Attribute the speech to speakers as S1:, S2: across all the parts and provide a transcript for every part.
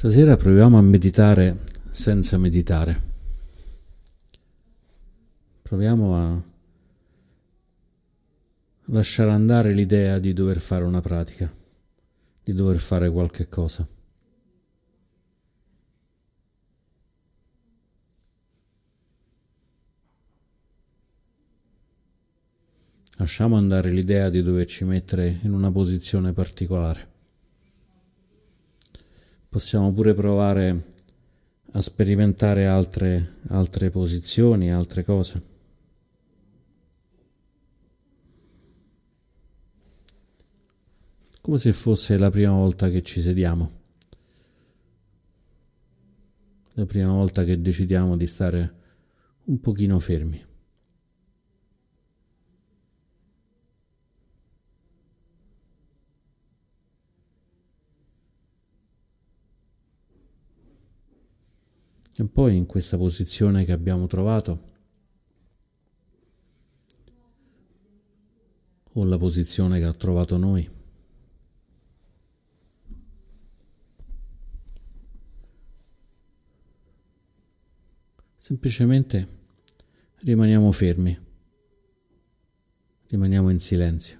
S1: Stasera proviamo a meditare senza meditare. Proviamo a lasciare andare l'idea di dover fare una pratica, di dover fare qualche cosa. Lasciamo andare l'idea di doverci mettere in una posizione particolare. Possiamo pure provare a sperimentare altre, altre posizioni, altre cose. Come se fosse la prima volta che ci sediamo, la prima volta che decidiamo di stare un pochino fermi. E poi in questa posizione che abbiamo trovato, o la posizione che ha trovato noi, semplicemente rimaniamo fermi, rimaniamo in silenzio.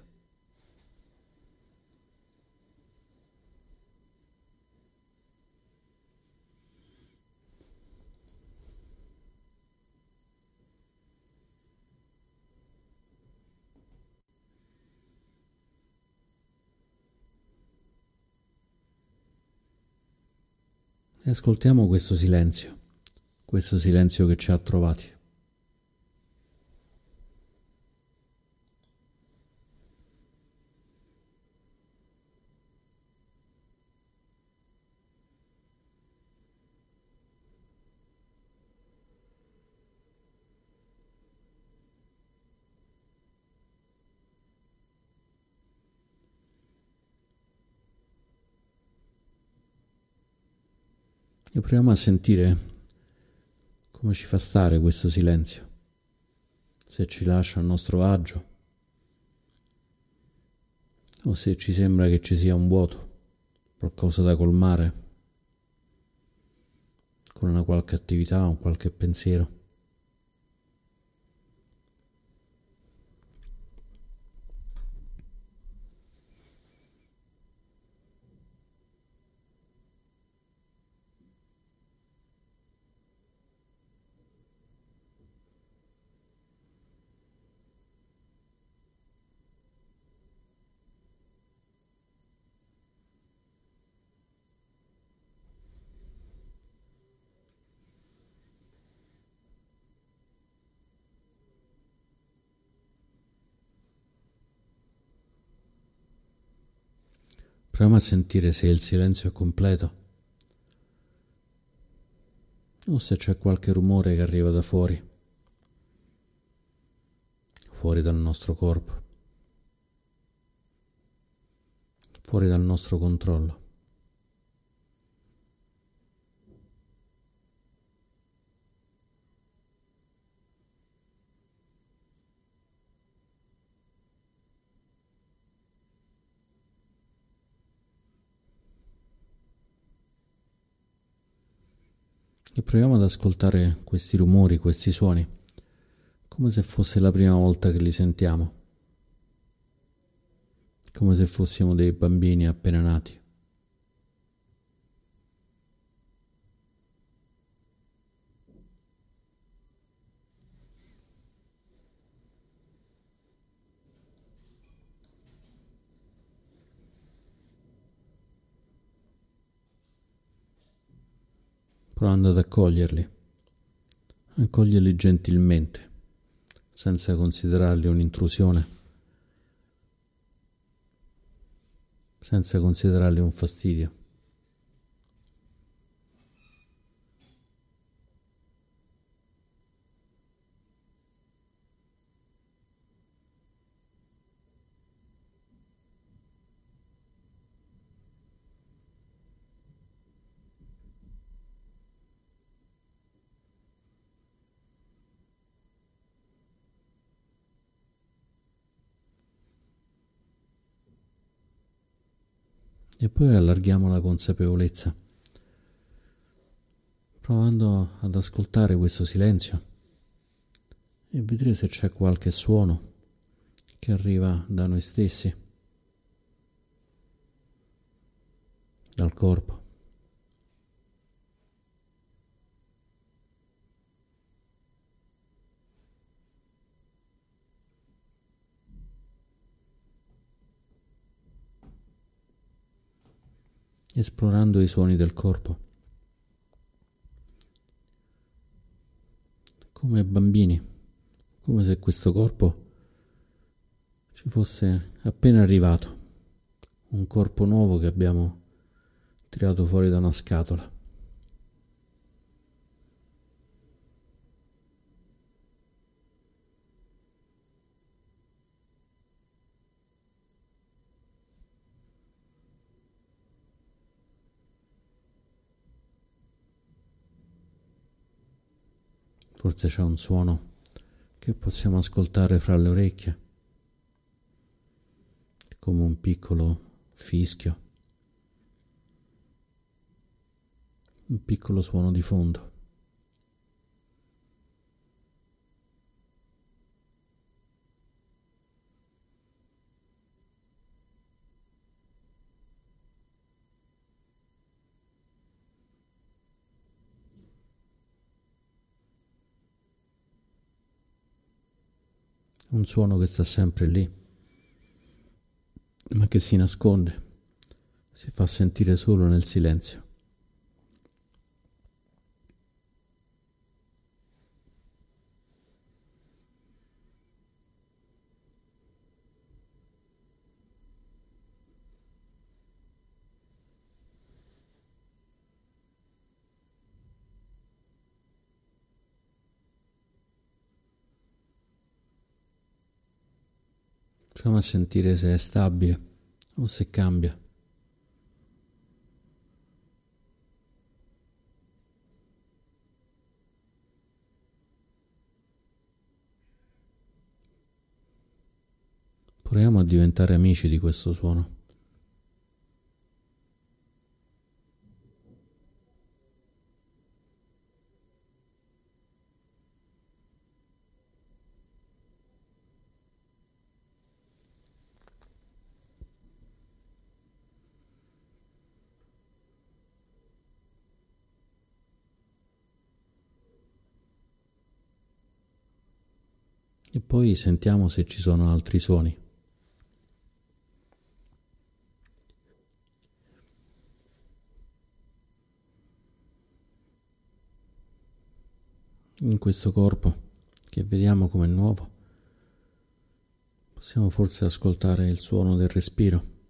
S1: Ascoltiamo questo silenzio, questo silenzio che ci ha trovati. E proviamo a sentire come ci fa stare questo silenzio, se ci lascia a nostro agio o se ci sembra che ci sia un vuoto, qualcosa da colmare con una qualche attività, un qualche pensiero. Proviamo a sentire se il silenzio è completo. O se c'è qualche rumore che arriva da fuori, fuori dal nostro corpo, fuori dal nostro controllo. E proviamo ad ascoltare questi rumori, questi suoni, come se fosse la prima volta che li sentiamo, come se fossimo dei bambini appena nati. Provando ad accoglierli, accoglierli gentilmente, senza considerarli un'intrusione, senza considerarli un fastidio. E poi allarghiamo la consapevolezza provando ad ascoltare questo silenzio e vedere se c'è qualche suono che arriva da noi stessi, dal corpo. Esplorando i suoni del corpo, come bambini, come se questo corpo ci fosse appena arrivato, un corpo nuovo che abbiamo tirato fuori da una scatola. Forse c'è un suono che possiamo ascoltare fra le orecchie, come un piccolo fischio, un piccolo suono di fondo. Un suono che sta sempre lì, ma che si nasconde, si fa sentire solo nel silenzio. Proviamo a sentire se è stabile o se cambia. Proviamo a diventare amici di questo suono. E poi sentiamo se ci sono altri suoni. In questo corpo che vediamo come nuovo, possiamo forse ascoltare il suono del respiro.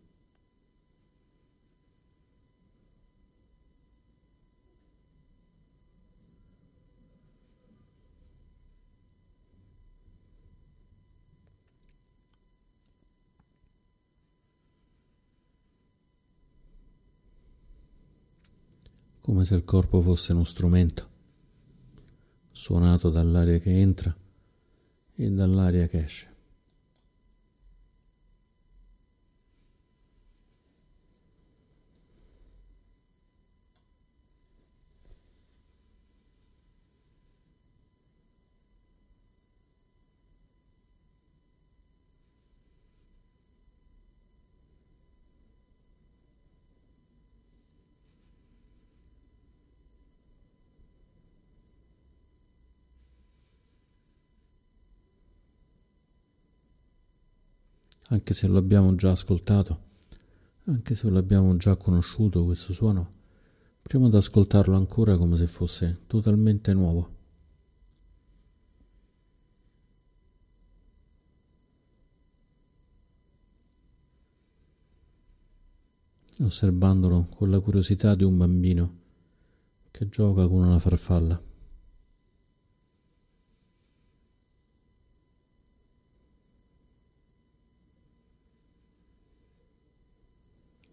S1: Come se il corpo fosse uno strumento, suonato dall'aria che entra e dall'aria che esce. Anche se lo abbiamo già ascoltato, anche se lo abbiamo già conosciuto questo suono, proviamo ad ascoltarlo ancora come se fosse totalmente nuovo. osservandolo con la curiosità di un bambino che gioca con una farfalla.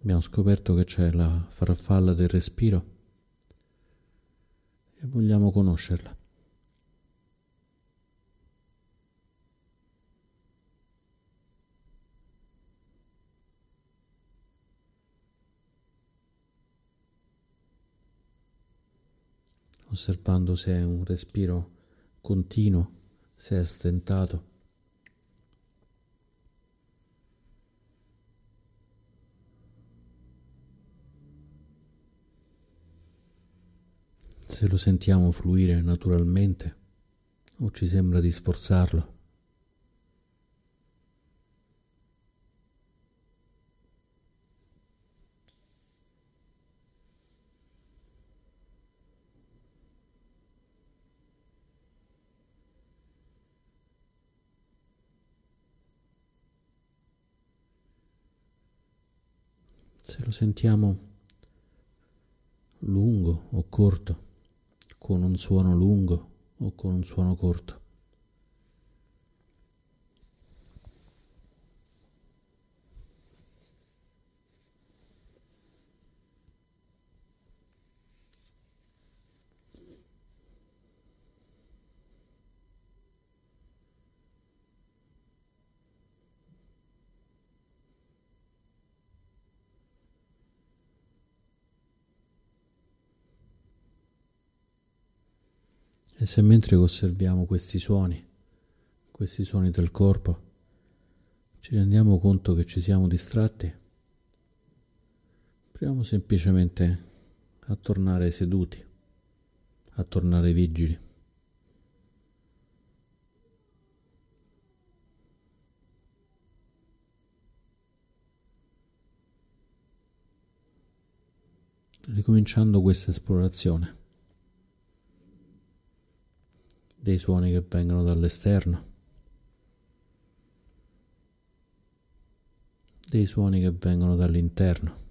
S1: Abbiamo scoperto che c'è la farfalla del respiro e vogliamo conoscerla. osservando se è un respiro continuo, se è stentato. Se lo sentiamo fluire naturalmente o ci sembra di sforzarlo. se lo sentiamo lungo o corto, con un suono lungo o con un suono corto. Se mentre osserviamo questi suoni, questi suoni del corpo, ci rendiamo conto che ci siamo distratti, proviamo semplicemente a tornare seduti, a tornare vigili. ricominciando questa esplorazione. Dei suoni che vengono dall'esterno, dei suoni che vengono dall'interno.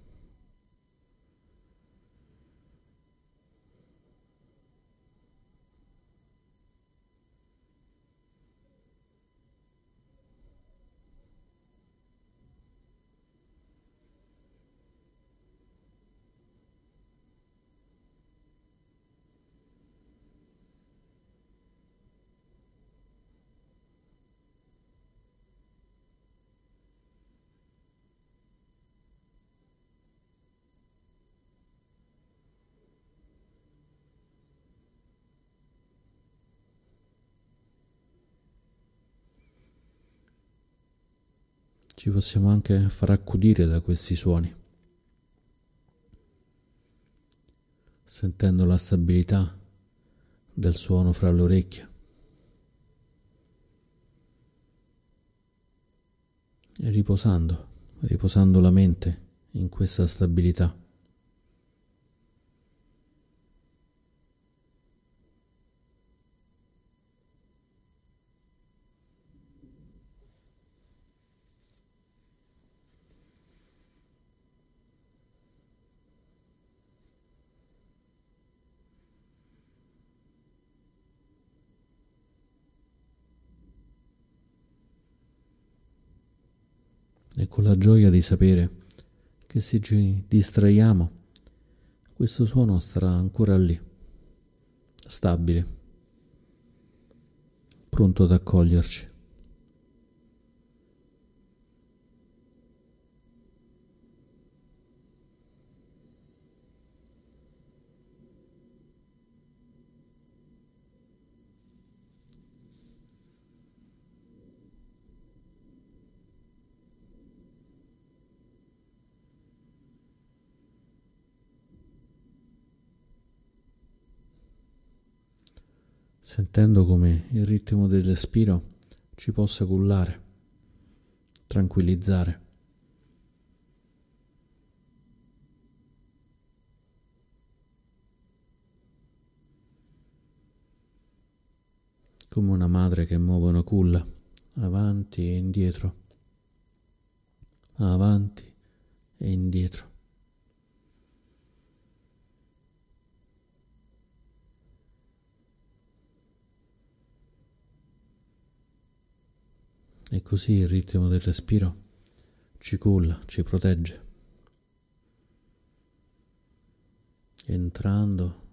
S1: Ci possiamo anche far accudire da questi suoni, sentendo la stabilità del suono fra le orecchie e riposando, riposando la mente in questa stabilità. e con la gioia di sapere che se ci distraiamo, questo suono starà ancora lì, stabile, pronto ad accoglierci. Sentendo come il ritmo del respiro ci possa cullare, tranquillizzare. Come una madre che muove una culla avanti e indietro, avanti e indietro. E così il ritmo del respiro ci culla, ci protegge. Entrando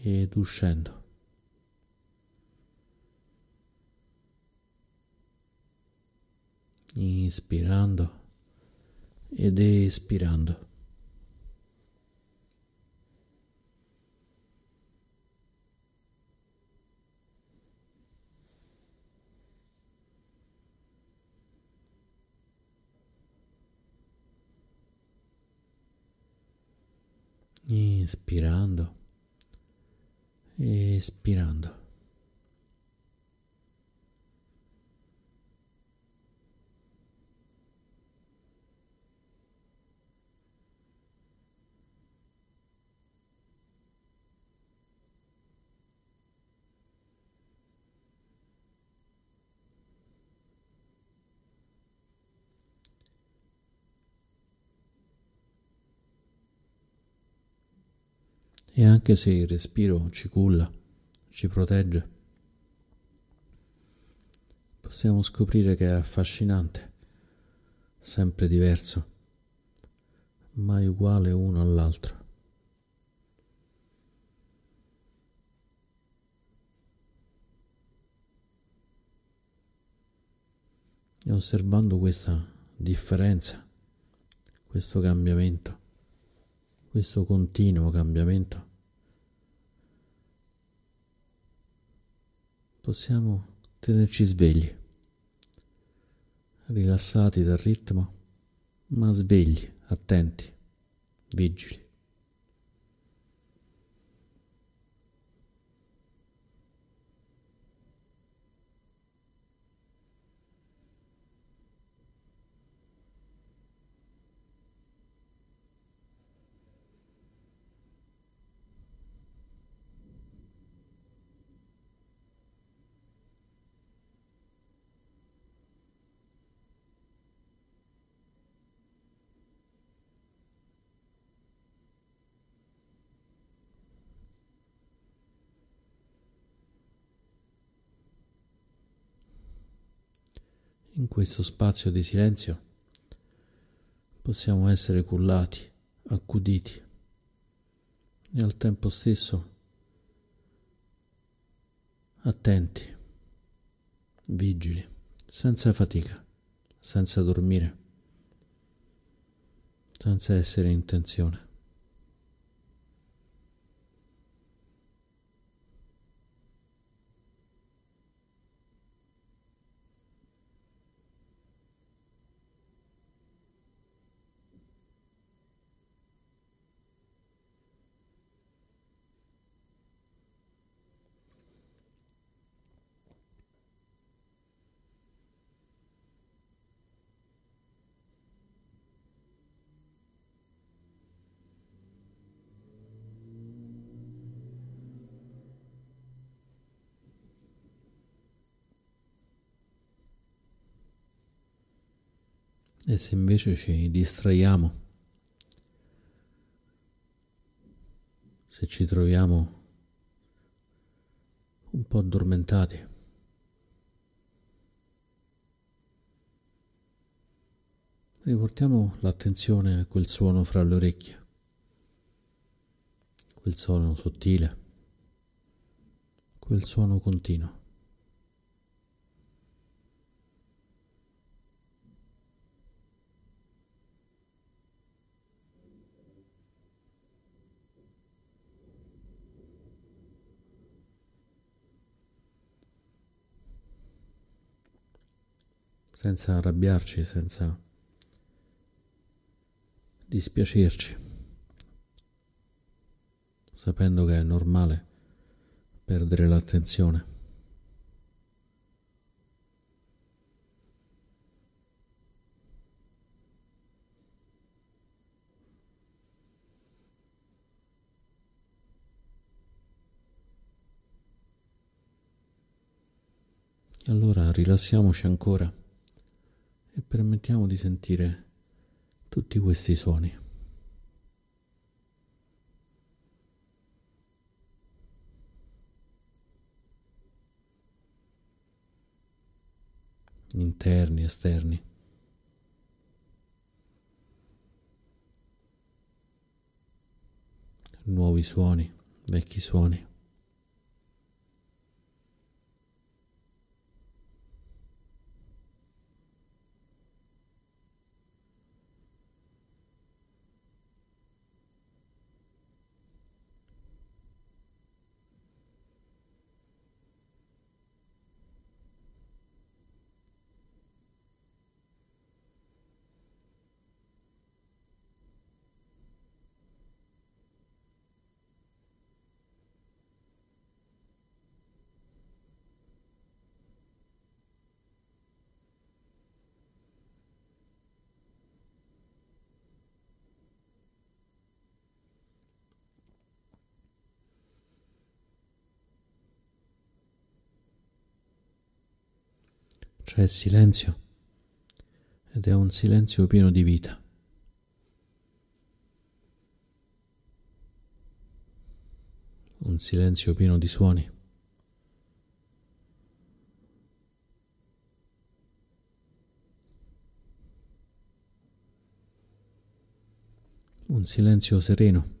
S1: ed uscendo. Inspirando ed espirando. Inspirando, espirando. E anche se il respiro ci culla, ci protegge, possiamo scoprire che è affascinante, sempre diverso, mai uguale uno all'altro. E osservando questa differenza, questo cambiamento, questo continuo cambiamento, possiamo tenerci svegli, rilassati dal ritmo, ma svegli, attenti, vigili. In questo spazio di silenzio possiamo essere cullati, accuditi e al tempo stesso attenti, vigili, senza fatica, senza dormire, senza essere in tensione. E se invece ci distraiamo, se ci troviamo un po' addormentati, riportiamo l'attenzione a quel suono fra le orecchie, quel suono sottile, quel suono continuo. Senza arrabbiarci, senza dispiacerci, sapendo che è normale perdere l'attenzione. Allora rilassiamoci ancora e permettiamo di sentire tutti questi suoni. interni, esterni. Nuovi suoni, vecchi suoni. C'è silenzio ed è un silenzio pieno di vita. Un silenzio pieno di suoni. Un silenzio sereno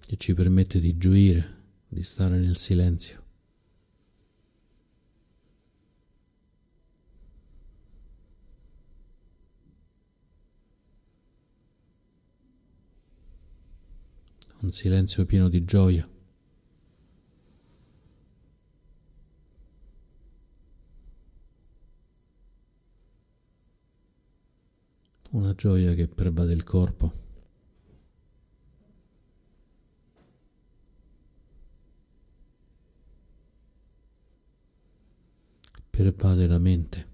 S1: che ci permette di gioire, di stare nel silenzio. Un silenzio pieno di gioia. Una gioia che pervade il corpo. Pervade la mente.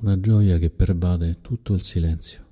S1: Una gioia che pervade tutto il silenzio.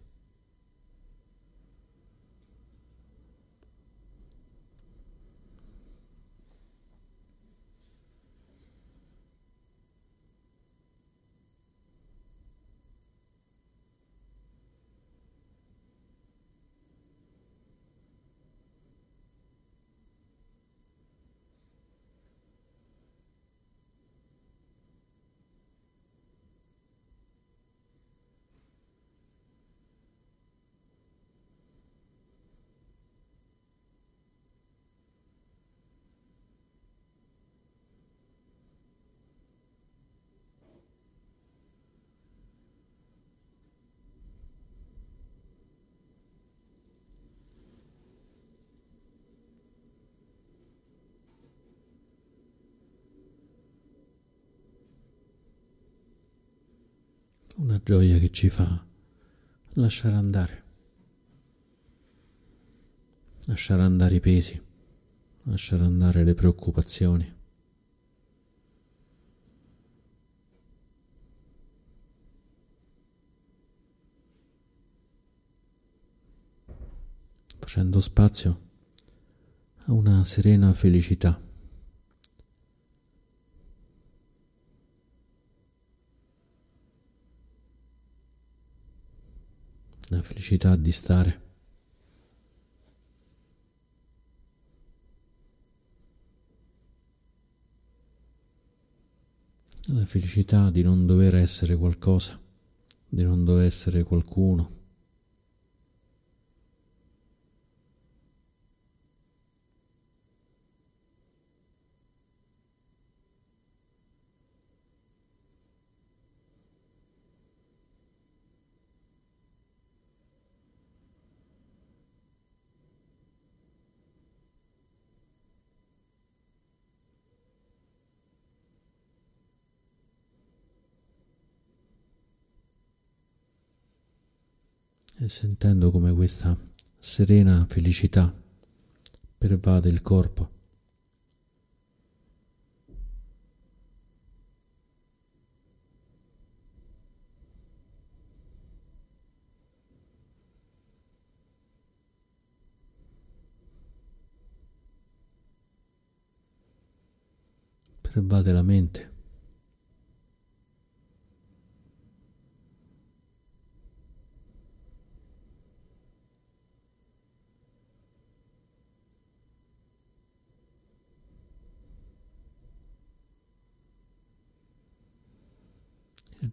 S1: Una gioia che ci fa lasciare andare, lasciare andare i pesi, lasciare andare le preoccupazioni. facendo spazio a una serena felicità. La felicità di stare. La felicità di non dover essere qualcosa, di non dover essere qualcuno. E sentendo come questa serena felicità pervade il corpo. pervade la mente.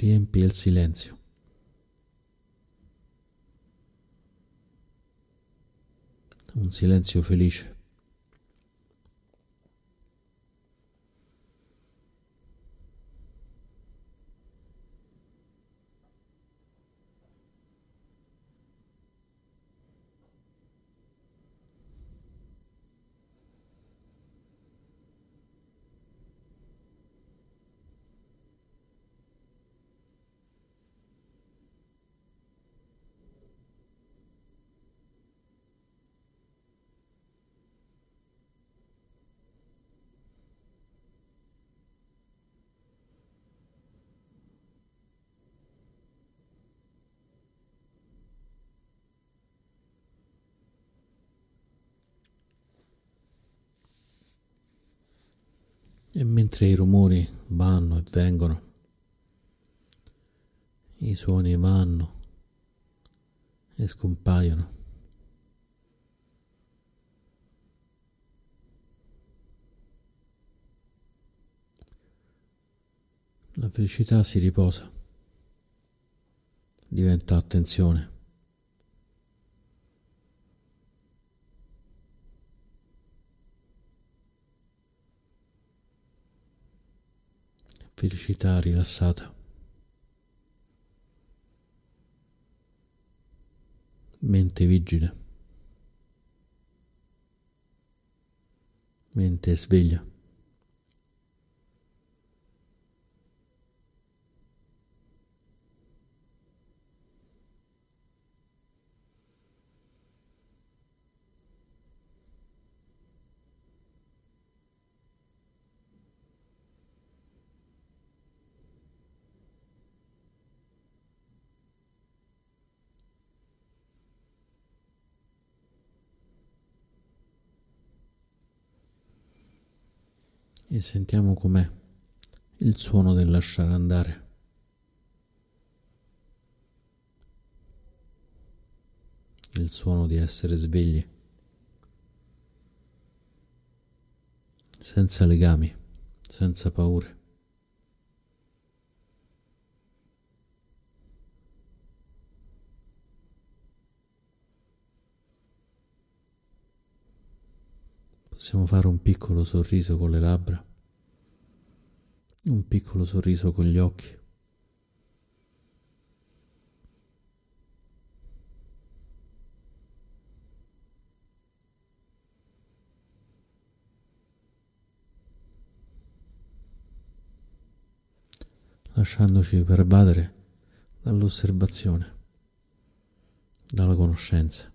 S1: Riempie il silenzio. Un silenzio felice. E mentre i rumori vanno e vengono, i suoni vanno e scompaiono. La felicità si riposa, diventa attenzione. Felicità rilassata. mente vigile, mente sveglia. E sentiamo com'è il suono del lasciare andare. Il suono di essere svegli, senza legami, senza paure. Possiamo fare un piccolo sorriso con le labbra, un piccolo sorriso con gli occhi. lasciandoci pervadere dall'osservazione, dalla conoscenza.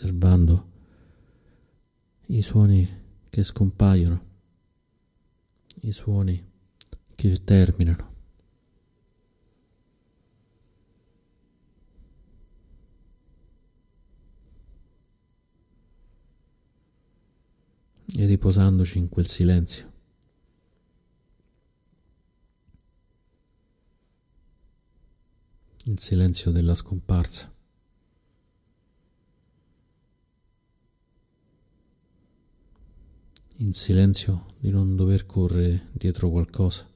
S1: Osservando i suoni che scompaiono, i suoni che terminano. E riposandoci in quel silenzio. Il silenzio della scomparsa. In silenzio di non dover correre dietro qualcosa.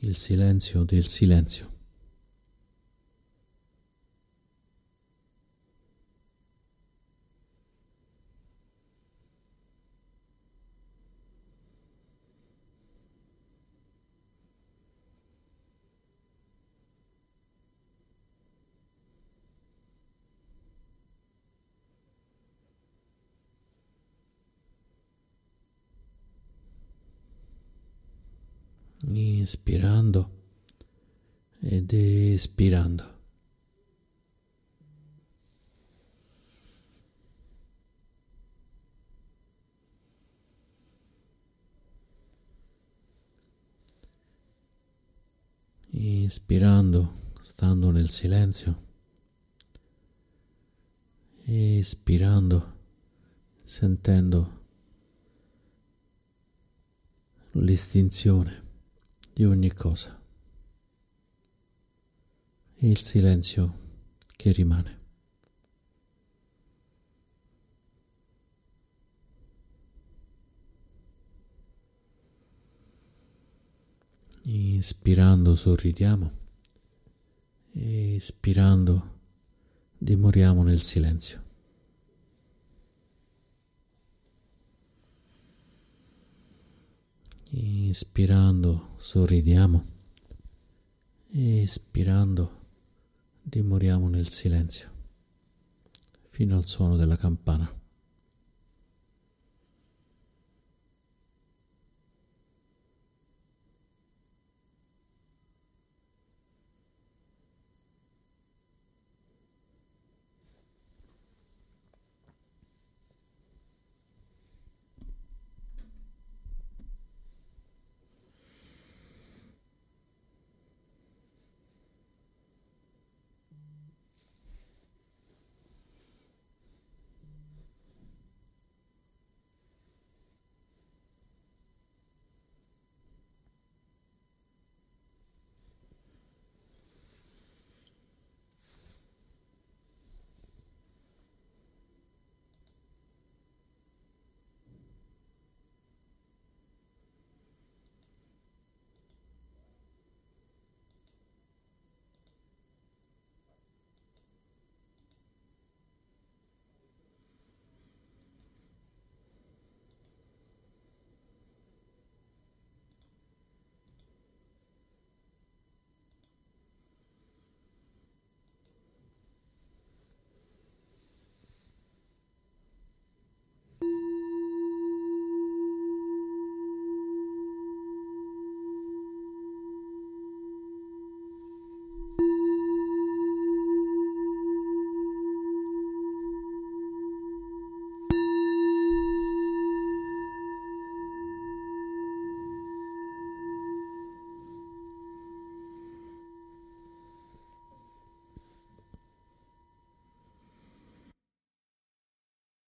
S1: Il silenzio del silenzio. Inspirando ed espirando. Inspirando, stando nel silenzio, espirando, sentendo l'estinzione di ogni cosa e il silenzio che rimane. Inspirando sorridiamo, espirando dimoriamo nel silenzio. Inspirando sorridiamo, espirando dimoriamo nel silenzio fino al suono della campana.